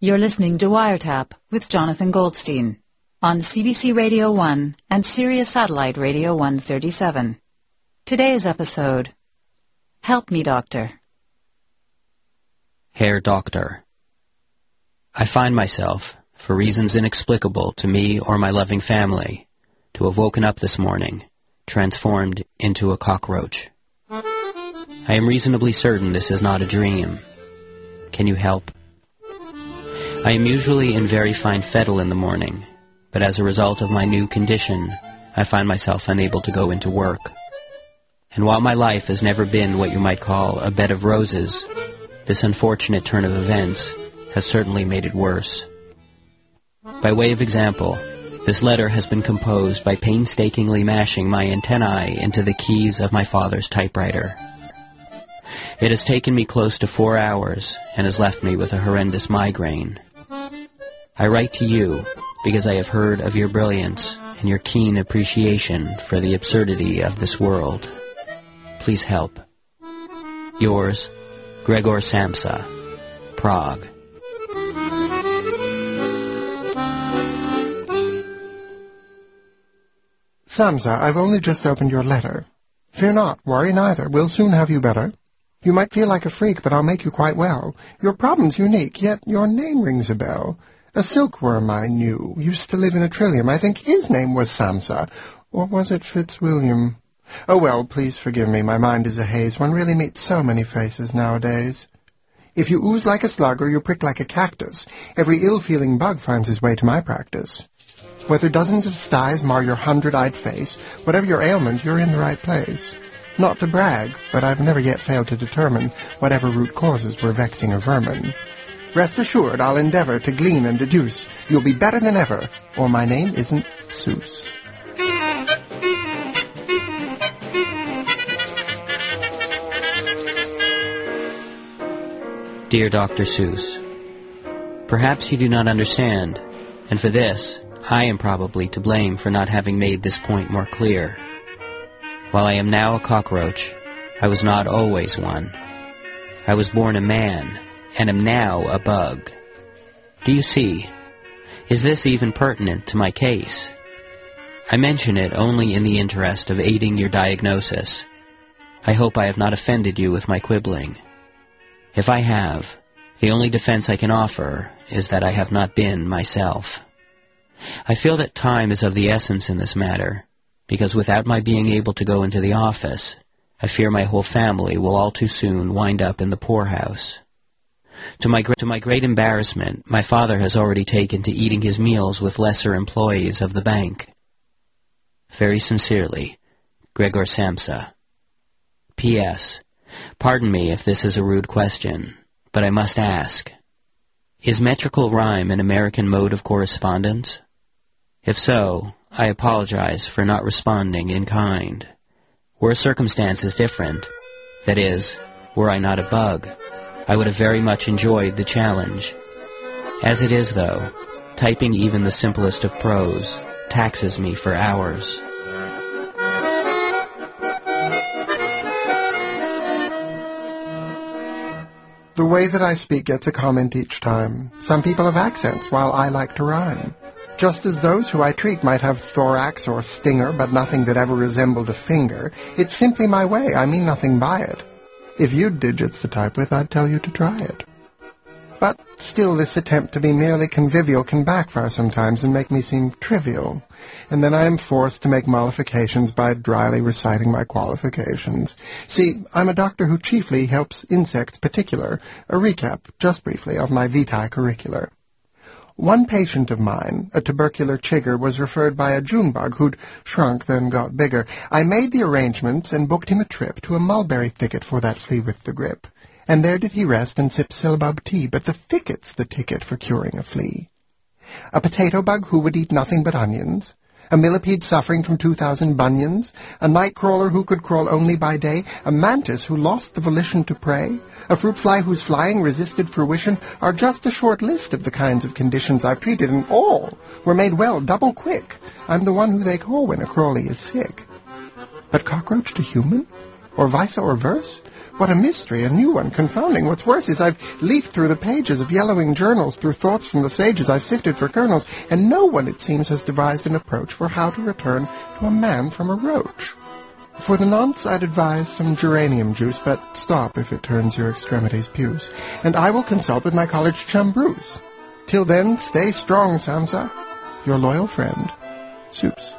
You're listening to Wiretap with Jonathan Goldstein on CBC Radio 1 and Sirius Satellite Radio 137. Today's episode Help Me Doctor. Herr Doctor. I find myself, for reasons inexplicable to me or my loving family, to have woken up this morning, transformed into a cockroach. I am reasonably certain this is not a dream. Can you help? I am usually in very fine fettle in the morning, but as a result of my new condition, I find myself unable to go into work. And while my life has never been what you might call a bed of roses, this unfortunate turn of events has certainly made it worse. By way of example, this letter has been composed by painstakingly mashing my antennae into the keys of my father's typewriter. It has taken me close to four hours and has left me with a horrendous migraine. I write to you because I have heard of your brilliance and your keen appreciation for the absurdity of this world. Please help. Yours, Gregor Samsa, Prague. Samsa, I've only just opened your letter. Fear not, worry neither, we'll soon have you better. You might feel like a freak, but I'll make you quite well. Your problem's unique, yet your name rings a bell. A silkworm I knew used to live in a trillium. I think his name was Samsa, or was it Fitzwilliam? Oh well, please forgive me, my mind is a haze. One really meets so many faces nowadays. If you ooze like a slug or you prick like a cactus, every ill-feeling bug finds his way to my practice. Whether dozens of styes mar your hundred-eyed face, whatever your ailment, you're in the right place. Not to brag, but I've never yet failed to determine whatever root causes were vexing a vermin. Rest assured, I'll endeavor to glean and deduce. You'll be better than ever, or my name isn't Seuss. Dear Dr. Seuss, perhaps you do not understand, and for this, I am probably to blame for not having made this point more clear. While I am now a cockroach, I was not always one. I was born a man, and am now a bug. Do you see? Is this even pertinent to my case? I mention it only in the interest of aiding your diagnosis. I hope I have not offended you with my quibbling. If I have, the only defense I can offer is that I have not been myself. I feel that time is of the essence in this matter, because without my being able to go into the office, I fear my whole family will all too soon wind up in the poorhouse. To my, to my great embarrassment, my father has already taken to eating his meals with lesser employees of the bank. Very sincerely, Gregor Samsa. P.S. Pardon me if this is a rude question, but I must ask. Is metrical rhyme an American mode of correspondence? If so, I apologize for not responding in kind. Were circumstances different, that is, were I not a bug, I would have very much enjoyed the challenge. As it is, though, typing even the simplest of prose taxes me for hours. The way that I speak gets a comment each time. Some people have accents, while I like to rhyme. Just as those who I treat might have thorax or stinger, but nothing that ever resembled a finger, it's simply my way. I mean nothing by it. If you'd digits to type with, I'd tell you to try it. But still, this attempt to be merely convivial can backfire sometimes and make me seem trivial. And then I am forced to make mollifications by dryly reciting my qualifications. See, I'm a doctor who chiefly helps insects particular. A recap, just briefly, of my vitae curricular. One patient of mine, a tubercular chigger, was referred by a June bug who'd shrunk then got bigger. I made the arrangements and booked him a trip to a mulberry thicket for that flea with the grip. And there did he rest and sip syllabub tea, but the thicket's the ticket for curing a flea. A potato bug who would eat nothing but onions, a millipede suffering from two thousand bunions, a night crawler who could crawl only by day, a mantis who lost the volition to prey, a fruit fly whose flying resisted fruition, are just a short list of the kinds of conditions I've treated, and all were made well double quick. I'm the one who they call when a crawly is sick. But cockroach to human? Or vice or verse? What a mystery, a new one, confounding. What's worse is I've leafed through the pages of yellowing journals, through thoughts from the sages, I've sifted for kernels, and no one, it seems, has devised an approach for how to return to a man from a roach. For the nonce, I'd advise some geranium juice, but stop if it turns your extremities puce. And I will consult with my college chum Bruce. Till then, stay strong, Samsa. Your loyal friend, Seuss.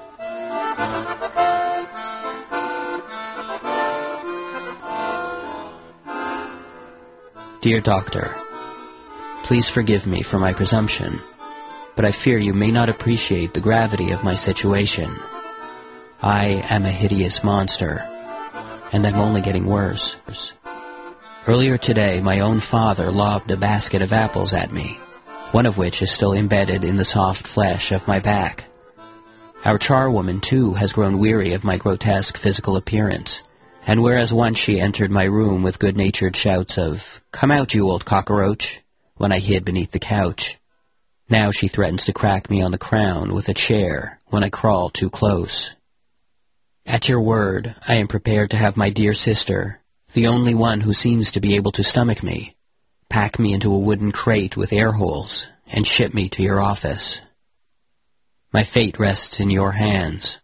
Dear Doctor, please forgive me for my presumption, but I fear you may not appreciate the gravity of my situation. I am a hideous monster, and I'm only getting worse. Earlier today, my own father lobbed a basket of apples at me, one of which is still embedded in the soft flesh of my back. Our charwoman, too, has grown weary of my grotesque physical appearance, and whereas once she entered my room with good-natured shouts of, Come out, you old cockroach, when I hid beneath the couch, now she threatens to crack me on the crown with a chair when I crawl too close. At your word, I am prepared to have my dear sister, the only one who seems to be able to stomach me, pack me into a wooden crate with air holes and ship me to your office. My fate rests in your hands.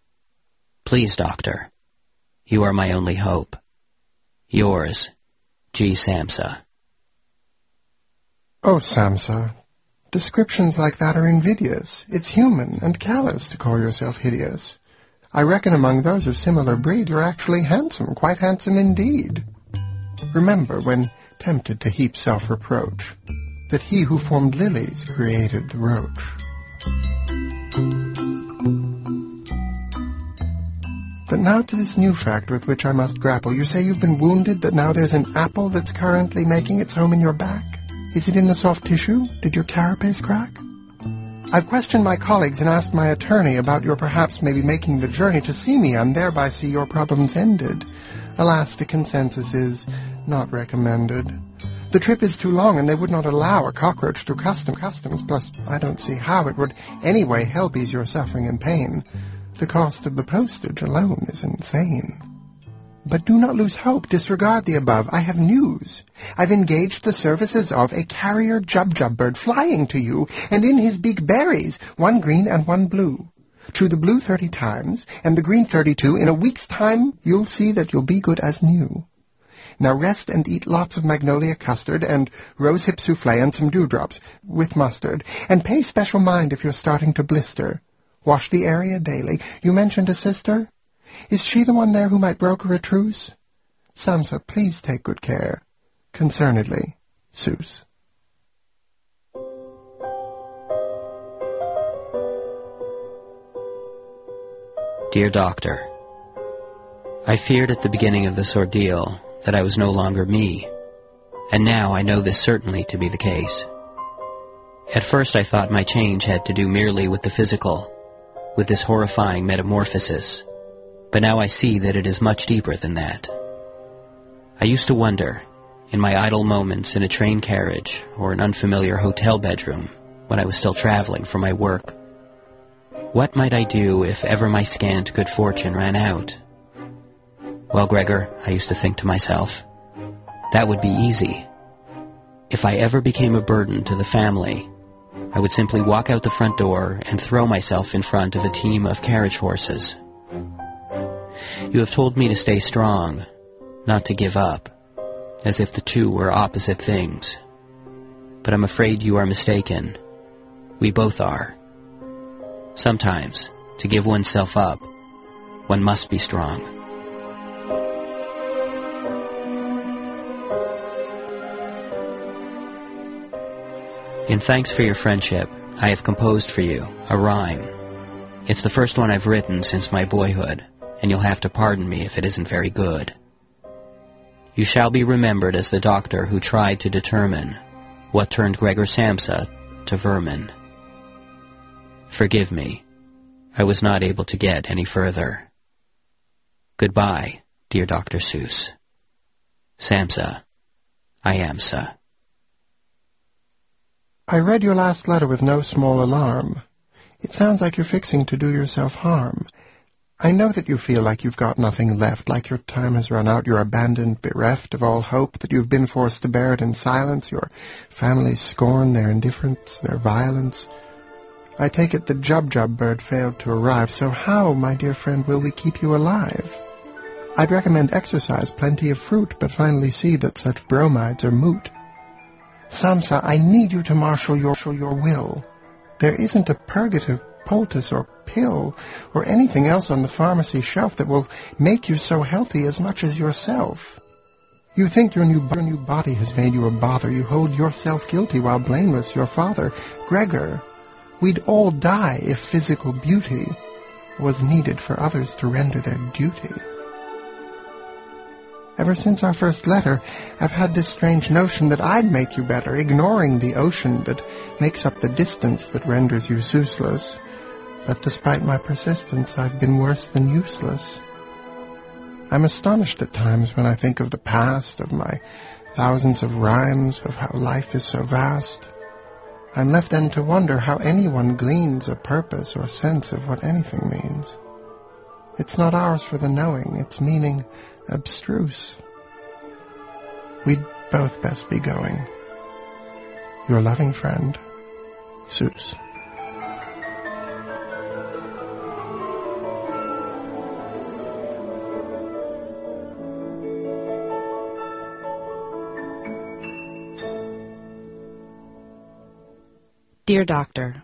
Please, Doctor, you are my only hope. Yours, G. Samsa. Oh, Samsa, descriptions like that are invidious. It's human and callous to call yourself hideous. I reckon among those of similar breed you're actually handsome, quite handsome indeed. Remember, when tempted to heap self-reproach, that he who formed lilies created the roach. But now to this new fact with which I must grapple. You say you've been wounded, that now there's an apple that's currently making its home in your back? Is it in the soft tissue? Did your carapace crack? I've questioned my colleagues and asked my attorney about your perhaps maybe making the journey to see me and thereby see your problems ended. Alas, the consensus is not recommended. The trip is too long and they would not allow a cockroach through custom customs, plus I don't see how it would anyway help ease your suffering and pain. The cost of the postage alone is insane. But do not lose hope. Disregard the above. I have news. I've engaged the services of a carrier jub-jub bird flying to you, and in his beak berries, one green and one blue. Chew the blue thirty times, and the green thirty-two. In a week's time, you'll see that you'll be good as new. Now rest and eat lots of magnolia custard and rosehip souffle and some dewdrops, with mustard. And pay special mind if you're starting to blister. Wash the area daily. You mentioned a sister? Is she the one there who might broker a truce? Samsa, please take good care. Concernedly, Seuss. Dear Doctor, I feared at the beginning of this ordeal that I was no longer me, and now I know this certainly to be the case. At first I thought my change had to do merely with the physical, with this horrifying metamorphosis but now I see that it is much deeper than that. I used to wonder, in my idle moments in a train carriage or an unfamiliar hotel bedroom when I was still traveling for my work, what might I do if ever my scant good fortune ran out? Well, Gregor, I used to think to myself, that would be easy. If I ever became a burden to the family, I would simply walk out the front door and throw myself in front of a team of carriage horses. You have told me to stay strong, not to give up, as if the two were opposite things. But I'm afraid you are mistaken. We both are. Sometimes, to give oneself up, one must be strong. In thanks for your friendship, I have composed for you a rhyme. It's the first one I've written since my boyhood and you'll have to pardon me if it isn't very good. You shall be remembered as the doctor who tried to determine what turned Gregor Samsa to vermin. Forgive me. I was not able to get any further. Goodbye, dear Dr. Seuss. Samsa, I am, sir. I read your last letter with no small alarm. It sounds like you're fixing to do yourself harm. I know that you feel like you've got nothing left, like your time has run out, you're abandoned, bereft of all hope, that you've been forced to bear it in silence, your family's scorn, their indifference, their violence. I take it the Jub-Jub bird failed to arrive, so how, my dear friend, will we keep you alive? I'd recommend exercise, plenty of fruit, but finally see that such bromides are moot. Samsa, I need you to marshal your, your will. There isn't a purgative poultice or pill or anything else on the pharmacy shelf that will make you so healthy as much as yourself. You think your new, your new body has made you a bother. You hold yourself guilty while blameless your father, Gregor. We'd all die if physical beauty was needed for others to render their duty. Ever since our first letter, I've had this strange notion that I'd make you better, ignoring the ocean that makes up the distance that renders you useless. But despite my persistence, I've been worse than useless. I'm astonished at times when I think of the past, of my thousands of rhymes, of how life is so vast. I'm left then to wonder how anyone gleans a purpose or sense of what anything means. It's not ours for the knowing, its meaning abstruse. We'd both best be going. Your loving friend, Seuss. Dear Doctor,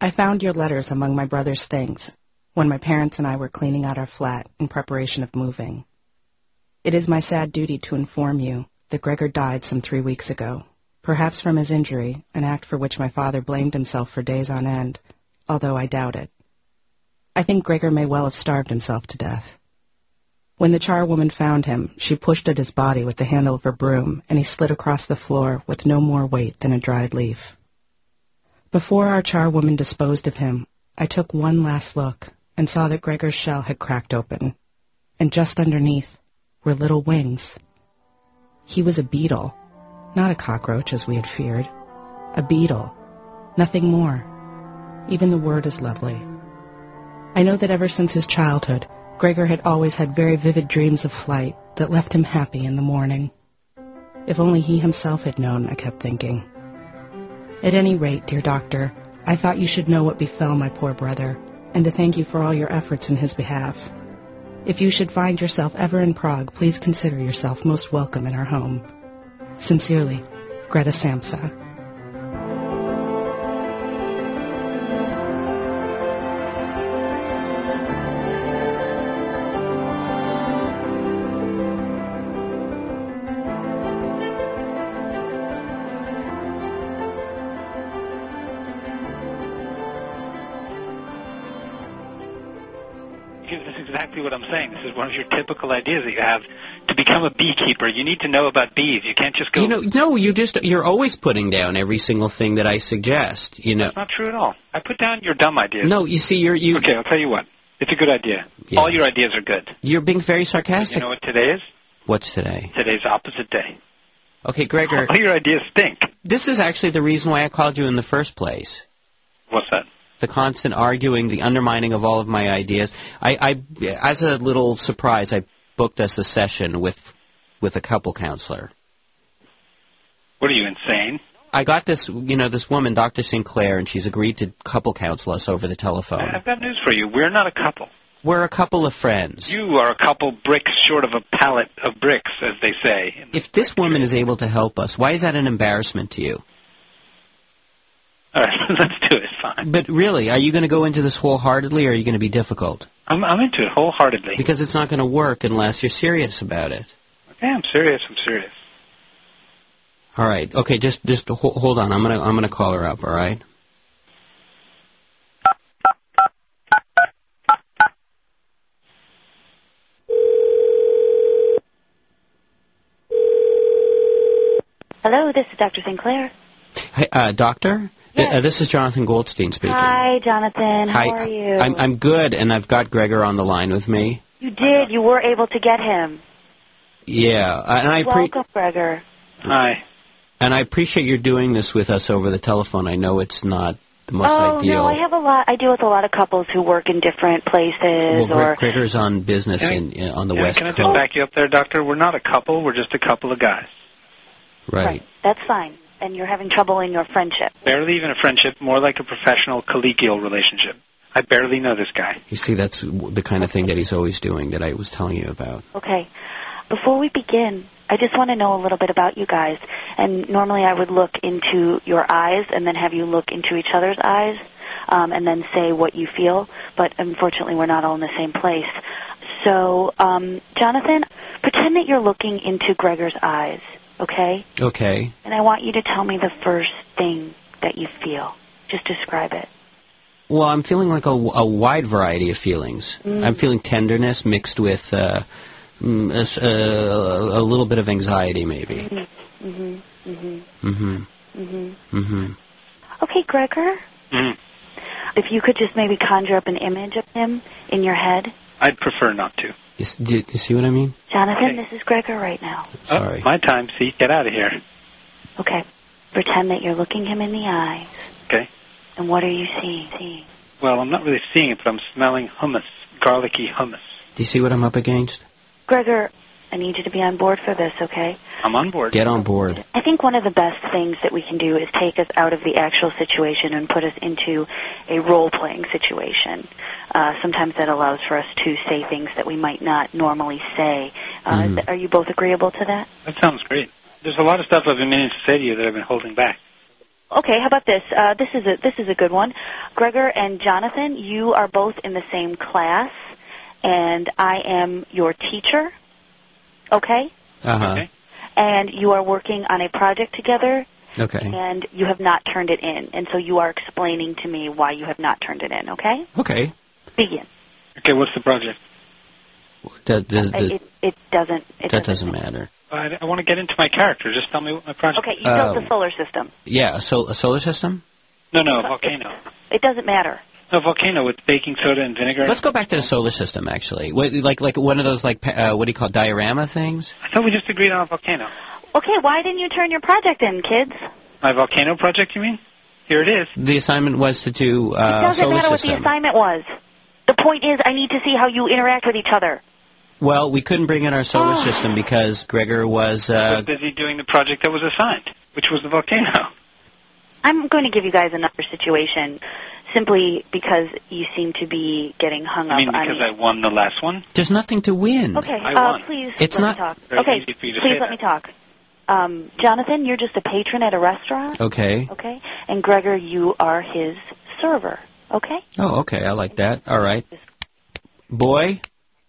I found your letters among my brother's things when my parents and I were cleaning out our flat in preparation of moving. It is my sad duty to inform you that Gregor died some three weeks ago, perhaps from his injury, an act for which my father blamed himself for days on end, although I doubt it. I think Gregor may well have starved himself to death. When the charwoman found him, she pushed at his body with the handle of her broom, and he slid across the floor with no more weight than a dried leaf. Before our charwoman disposed of him, I took one last look and saw that Gregor's shell had cracked open, and just underneath were little wings. He was a beetle, not a cockroach as we had feared. A beetle, nothing more. Even the word is lovely. I know that ever since his childhood, Gregor had always had very vivid dreams of flight that left him happy in the morning. If only he himself had known, I kept thinking. At any rate, dear doctor, I thought you should know what befell my poor brother, and to thank you for all your efforts in his behalf. If you should find yourself ever in Prague, please consider yourself most welcome in our home. Sincerely, Greta Samsa. Is one of your typical ideas that you have to become a beekeeper. You need to know about bees. You can't just go. You know, no, you just you're always putting down every single thing that I suggest. You know, It's not true at all. I put down your dumb ideas. no, you see, you're you Okay, I'll tell you what. It's a good idea. Yeah. All your ideas are good. you're being very sarcastic. You know what today is? What's today? Today's opposite day. Okay, Gregor, All your ideas stink. this is actually the reason why I called you in the first place. What's that? The constant arguing, the undermining of all of my ideas. I, I, as a little surprise, I booked us a session with, with a couple counselor. What are you insane? I got this, you know, this woman, Dr. Sinclair, and she's agreed to couple counsel us over the telephone. I've got news for you. We're not a couple. We're a couple of friends. You are a couple bricks short of a pallet of bricks, as they say. If this woman is able to help us, why is that an embarrassment to you? All right, let's do it. Fine. But really, are you going to go into this wholeheartedly, or are you going to be difficult? I'm, I'm into it wholeheartedly. Because it's not going to work unless you're serious about it. Okay, I'm serious. I'm serious. All right. Okay. Just just ho- hold on. I'm gonna I'm gonna call her up. All right. Hello, this is Dr. Sinclair. Hey, uh, doctor. Th- Yes. uh, this is Jonathan Goldstein speaking. Hi, Jonathan. How Hi. are you? I'm I'm good, and I've got Gregor on the line with me. you did. You were able to get him. Yeah, uh, and I pre- Welcome, Gregor. Hi. and I appreciate your doing this with us over the telephone. I know it's not the most oh ideal. no, I have a lot. I deal with a lot of couples who work in different places, well, Gre- or Gregor's on business I- in, in on the Yeah, west can I just coast. back you up there, Doctor? We're not a couple. We're just a couple of guys. Right. That's fine. And you're having trouble in your friendship. Barely even a friendship, more like a professional collegial relationship. I barely know this guy. You see, that's the kind of thing that he's always doing that I was telling you about. Okay. Before we begin, I just want to know a little bit about you guys. And normally I would look into your eyes and then have you look into each other's eyes um, and then say what you feel. But unfortunately, we're not all in the same place. So, um, Jonathan, pretend that you're looking into Gregor's eyes, okay? Okay. And I want you to tell me the first thing that you feel. Just describe it. Well, I'm feeling like a, a wide variety of feelings. Mm. I'm feeling tenderness mixed with uh, mm, a, s- uh, a little bit of anxiety, maybe. Mm-hmm. Mm-hmm. Mm-hmm. Mm-hmm. Mm-hmm. Okay, Gregor. Mhm. If you could just maybe conjure up an image of him in your head. I'd prefer not to. You, do you see what I mean? Jonathan, Okay. this is Gregor right now. Oh, Sorry. Oh, my time. See, get out of here. Okay. Pretend that you're looking him in the eyes. Okay. And what are you seeing? seeing? Well, I'm not really seeing it, but I'm smelling hummus, garlicky hummus. Do you see what I'm up against? Gregor, I need you to be on board for this, okay? I'm on board. Get on board. I think one of the best things that we can do is take us out of the actual situation and put us into a role-playing situation. Uh, sometimes that allows for us to say things that we might not normally say. Uh, th- Are you both agreeable to that? That sounds great. There's a lot of stuff I've been meaning to say to you that I've been holding back. Okay, how about this? Uh, this is a this is a good one. Gregor and Jonathan, you are both in the same class, and I am your teacher. Okay, Uh-huh. Okay. and you are working on a project together, Okay. and you have not turned it in, and so you are explaining to me why you have not turned it in. Okay, Okay. begin. Okay, what's the project? That, does, Uh, does- it it doesn't. It that doesn't matter. I, I want to get into my character. Just tell me what my project. Okay, you built Oh. the solar system. Yeah, a, sol- a solar system? No, no, volcano. It doesn't matter. No, volcano with baking soda and vinegar. Let's go back to the solar system, actually. What, like like one of those, like, uh, what do you call it, diorama things? I thought we just agreed on a volcano. Okay, why didn't you turn your project in, kids? My volcano project, you mean? Here it is. The assignment was to do It uh, doesn't solar matter system. what the assignment was. The point is, I need to see how you interact with each other. Well, we couldn't bring in our solar Oh. system because Gregor was. Uh, was busy doing the project that was assigned, which was the volcano. I'm going to give you guys another situation, simply because you seem to be getting hung I up mean, on because me. I won the last one. there's nothing to win. Okay, I uh, won. please It's let not me talk. very okay, easy for you to please let that. me talk. Um, Jonathan, you're just a patron at a restaurant, Okay. okay? And Gregor, you are his server, okay? Oh, okay. I like that. All right. Boy,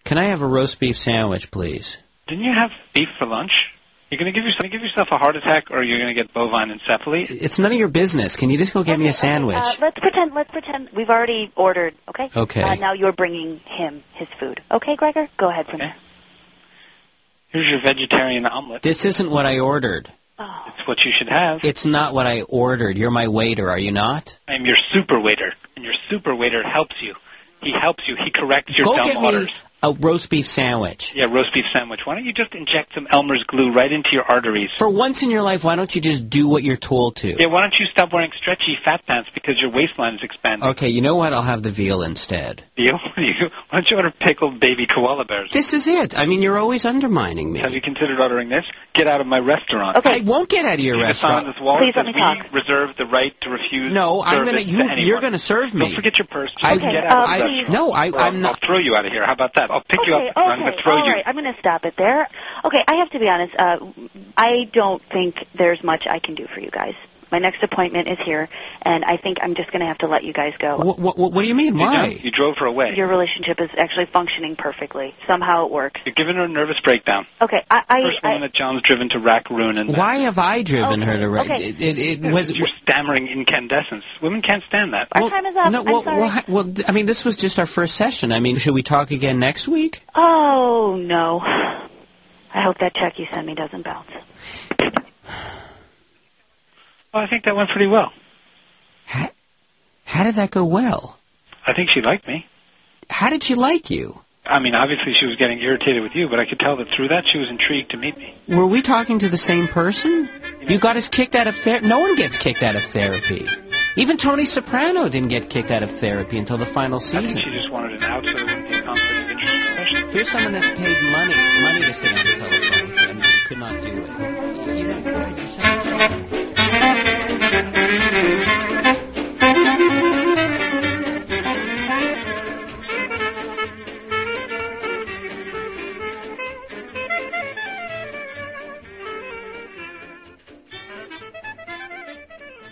can I have a roast beef sandwich, please? Didn't you have beef for lunch? You're going to give yourself give yourself a heart attack, or you're going to get bovine encephaly. It's none of your business. Can you just go get me a Okay, sandwich? Uh, let's pretend. Let's pretend we've already ordered. Okay. Okay. Uh, now you're bringing him his food. Okay, Gregor. Go ahead from Okay. there. Here's your vegetarian omelet. This isn't what I ordered. Oh. It's what you should have. It's not what I ordered. You're my waiter, are you not? I'm your super waiter, and your super waiter helps you. He helps you. He corrects your go dumb get orders. me a roast beef sandwich. Yeah, roast beef sandwich. Why don't you just inject some Elmer's glue right into your arteries? For once in your life, why don't you just do what you're told to? Yeah, why don't you stop wearing stretchy fat pants because your waistline is expanding? Okay, you know what? I'll have the veal instead. You, you, why don't you order pickled baby koala bears? This is it. I mean, you're always undermining me. Have you considered ordering this? Get out of my restaurant. Okay. I won't get out of your See the sign on restaurant. this wall Please that let says me we talk. reserve the right to refuse No, I'm service gonna. to You, anyone. you're gonna serve me. Don't forget your purse. I- Just Okay, get out of uh, the please. restaurant. No, I, Or I'll, I'm not. I'll throw you out of here. How about that? I'll pick you up Okay, I'm going to throw all you. right. I'm going to stop it there. Okay, I have to be honest. Uh, I don't think there's much I can do for you guys. My next appointment is here, and I think I'm just going to have to let you guys go. What, what, what do you mean? Why? done. You drove her away. Your relationship is actually functioning perfectly. Somehow it works. You're giving her a nervous breakdown. Okay, I, I, First woman I that John's driven to rack, ruin, and Why have I driven Okay, her to? Ra- okay. It, it, it Yeah, was. your stammering incandescence. Women can't stand that. Our time is up. No, I'm well, sorry. well, hi- well, I mean, this was just our first session. I mean, should we talk again next week? Oh no. I hope that check you send me doesn't bounce. Well, I think that went pretty well. How, how did that go well? I think she liked me. How did she like you? I mean, obviously she was getting irritated with you, but I could tell that through that she was intrigued to meet me. Were we talking to the same person? You got us kicked out of therapy. No one gets kicked out of therapy. Even Tony Soprano didn't get kicked out of therapy until the final season. I think she just wanted an out so there wouldn't be a conflict of interest. Here's someone that's paid money money to stay on the telephone with you and could not do it. You, you know, God, you're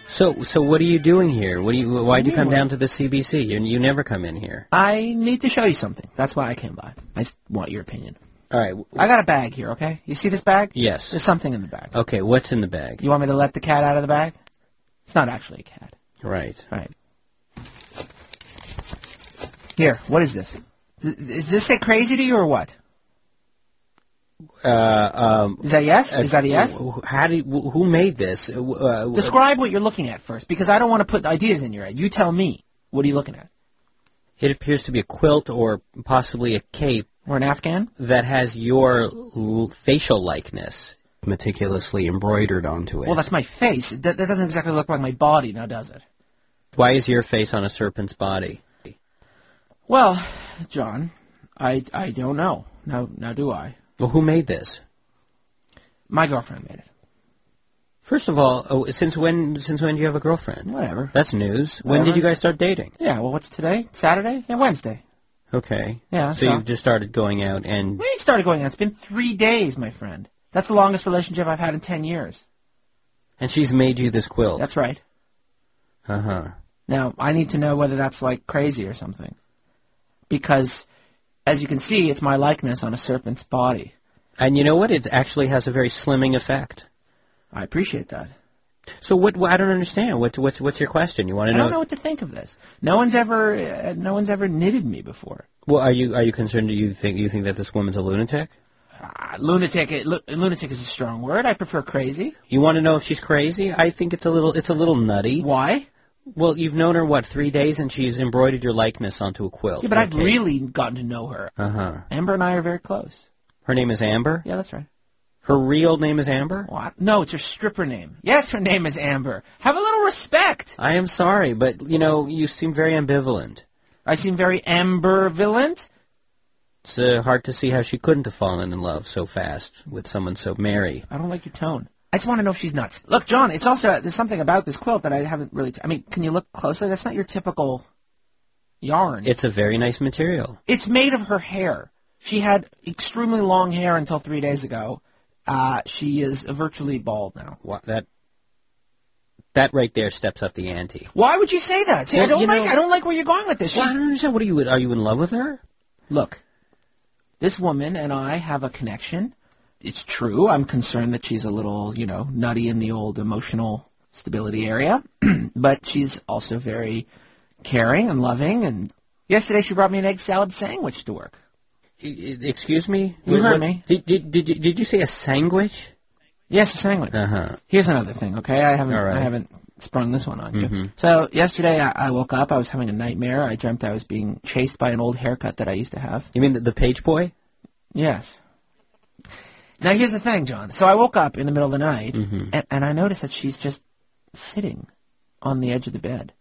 so. So, what are you doing here? What do you? Why'd you come down to the CBC? You, you never come in here. I need to show you something. That's why I came by. I just want your opinion. All right. I got a bag here, okay? You see this bag? Yes. There's something in the bag. Okay. What's in the bag? You want me to let the cat out of the bag? It's not actually a cat. Right. All right. Here, what is this? Is this say crazy to you or what? Uh, um, Is that yes? Is that a yes? How did? wh- Who made this? Uh, uh, Describe what you're looking at first, because I don't want to put ideas in your head. You tell me. What are you looking at? It appears to be a quilt or possibly a cape Or an Afghan? that has your l- facial likeness meticulously embroidered onto it. Well, that's my face. That, that doesn't exactly look like my body, now does it? Why is your face on a serpent's body? Well, John, I, I don't know. Now, now do I? Well, who made this? My girlfriend made it. First of all, oh, since when? Since when do you have a girlfriend? Whatever. That's news. When Whatever. did you guys start dating? Yeah, well, what's today? Saturday? Yeah, Wednesday. Okay. Yeah, So, so- you've just started going out and We started going out. It's been three days, my friend. That's the longest relationship I've had in ten years. and she's made you this quilt. That's right. Uh huh. Now, I need to know whether that's like crazy or something. Because, as you can see, it's my likeness on a serpent's body. And you know what? It actually has a very slimming effect. I appreciate that. So what? I don't understand. What's what's what's your question? You want to know? I don't know what to think of this. No one's ever, uh, no one's ever knitted me before. Well, are you are you concerned? Do you think you think that this woman's a lunatic? Ah, lunatic, uh, lu- lunatic is a strong word. I prefer crazy. You want to know if she's crazy? I think it's a little it's a little nutty. Why? Well, you've known her what three days, and she's embroidered your likeness onto a quilt. Yeah, but I've really gotten to know her. Uh huh. Amber and I are very close. Her name is Amber. Yeah, that's right. Her real name is Amber. What? No, it's her stripper name. Yes, her name is Amber. Have a little respect. I am sorry, but you know you seem very ambivalent. I seem very ambivalent. It's uh, hard to see how she couldn't have fallen in love so fast with someone so merry. I don't like your tone. I just want to know if she's nuts. Look, John, it's also there's something about this quilt that I haven't really. T- I mean, can you look closely? That's not your typical yarn. It's a very nice material. It's made of her hair. She had extremely long hair until three days ago. Uh, she is virtually bald now. Wha- That that right there steps up the ante. Why would you say that? See, I don't like. know- I don't like where you're going with this. Well, I don't understand. What are you? Are you in love with her? look, this woman and I have a connection. It's true. I'm concerned that she's a little, you know, nutty in the old emotional stability area, but she's also very caring and loving. And yesterday she brought me an egg salad sandwich to work. Excuse me. You heard what- me. Did, did, did, you- did you say a sandwich? Yes, a sandwich. Uh huh. Here's another thing, okay? I haven't right. I haven't sprung this one on you. So yesterday I, I woke up, I was having a nightmare. I dreamt I was being chased by an old haircut that I used to have. You mean the, the page boy? Yes. Now here's the thing, John. So I woke up in the middle of the night and, and I noticed that she's just sitting on the edge of the bed.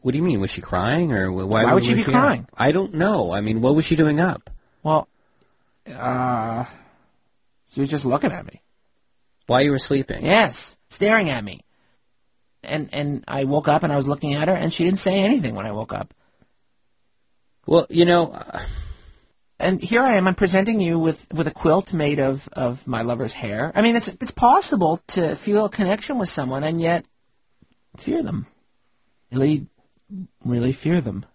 What do you mean? Was she crying, or why, Why would she be up? crying? I don't know. I mean, what was she doing up? Well, uh, she was just looking at me. While you were sleeping? Yes, staring at me. And and I woke up and I was looking at her and she didn't say anything when I woke up. Well, you know, uh, and here I am. I'm presenting you with, with a quilt made of, of my lover's hair. I mean, it's it's possible to feel a connection with someone and yet fear them. Really, really fear them.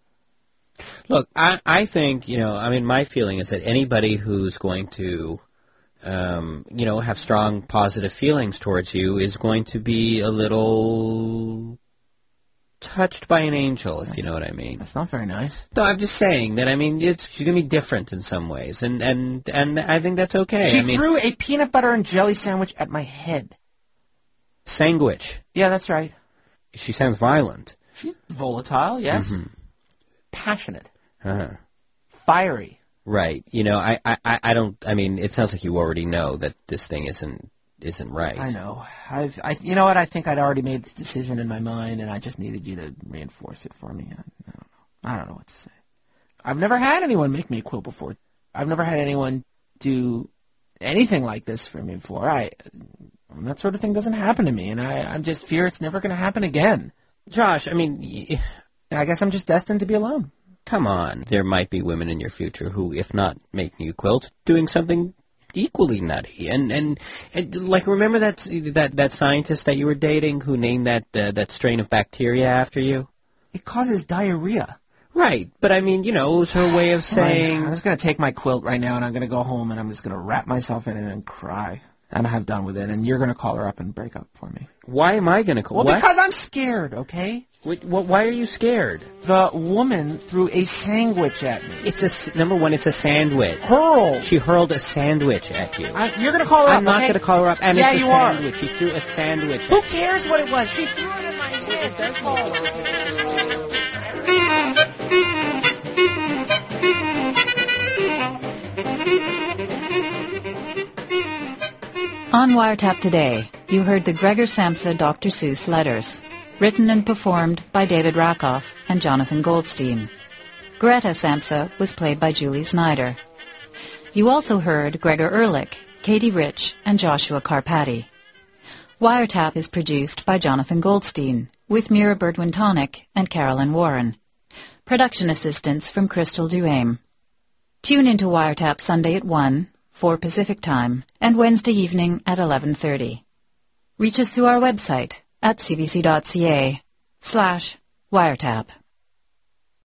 look, I, I think, you know, I mean, my feeling is that anybody who's going to, um, you know, have strong positive feelings towards you is going to be a little touched by an angel, if you know what I mean. That's not very nice. No, I'm just saying that. I mean, it's she's gonna be different in some ways, and and and I think that's okay. She I mean, threw a peanut butter and jelly sandwich at my head. sandwich. Yeah, that's right. She sounds violent. She's volatile, yes. Passionate, Uh-huh. fiery. Right. You know, I, I, I don't. I mean, it sounds like you already know that this thing isn't isn't right. I know. I've, I, you know what? I think I'd already made the decision in my mind, and I just needed you to reinforce it for me. I, I don't know. I don't know what to say. I've never had anyone make me a quilt before. I've never had anyone do anything like this for me before. I that sort of thing doesn't happen to me, and I, I just fear it's never going to happen again. Josh, I mean, I guess I'm just destined to be alone. come on. There might be women in your future who, if not making you quilts, doing something equally nutty. And and, and like, remember that that that scientist that you were dating who named that uh, that strain of bacteria after you? It causes diarrhea. Right, but I mean, you know, it was her way of saying. I'm just going to take my quilt right now, and I'm going to go home, and I'm just going to wrap myself in it and cry. And I have done with it, and you're going to call her up and break up for me. Why am I going to call? Well, what? because I'm scared, okay? Wait, wh- why are you scared? The woman threw a sandwich at me. It's a number one. It's a sandwich. Hurl. She hurled a sandwich at you. I, you're going to call her up. I'm up, not okay? going to call her up. And yeah, it's a you are. sandwich. She threw a sandwich. Who cares what it was? She threw it in my head. Don't call On Wiretap today, you heard the Gregor Samsa Dr. Seuss letters, written and performed by David Rakoff and Jonathan Goldstein. Greta Samsa was played by Julie Snyder. You also heard Gregor Ehrlich, Katie Rich, and Joshua Carpati. Wiretap is produced by Jonathan Goldstein, with Mira Burt-Wintonick and Carolyn Warren. Production assistance from Cristal Duhaime. Tune into Wiretap Sunday at 1, 4 Pacific Time, and Wednesday evening at 11.30. Reach us through our website at cbc.ca slash wiretap.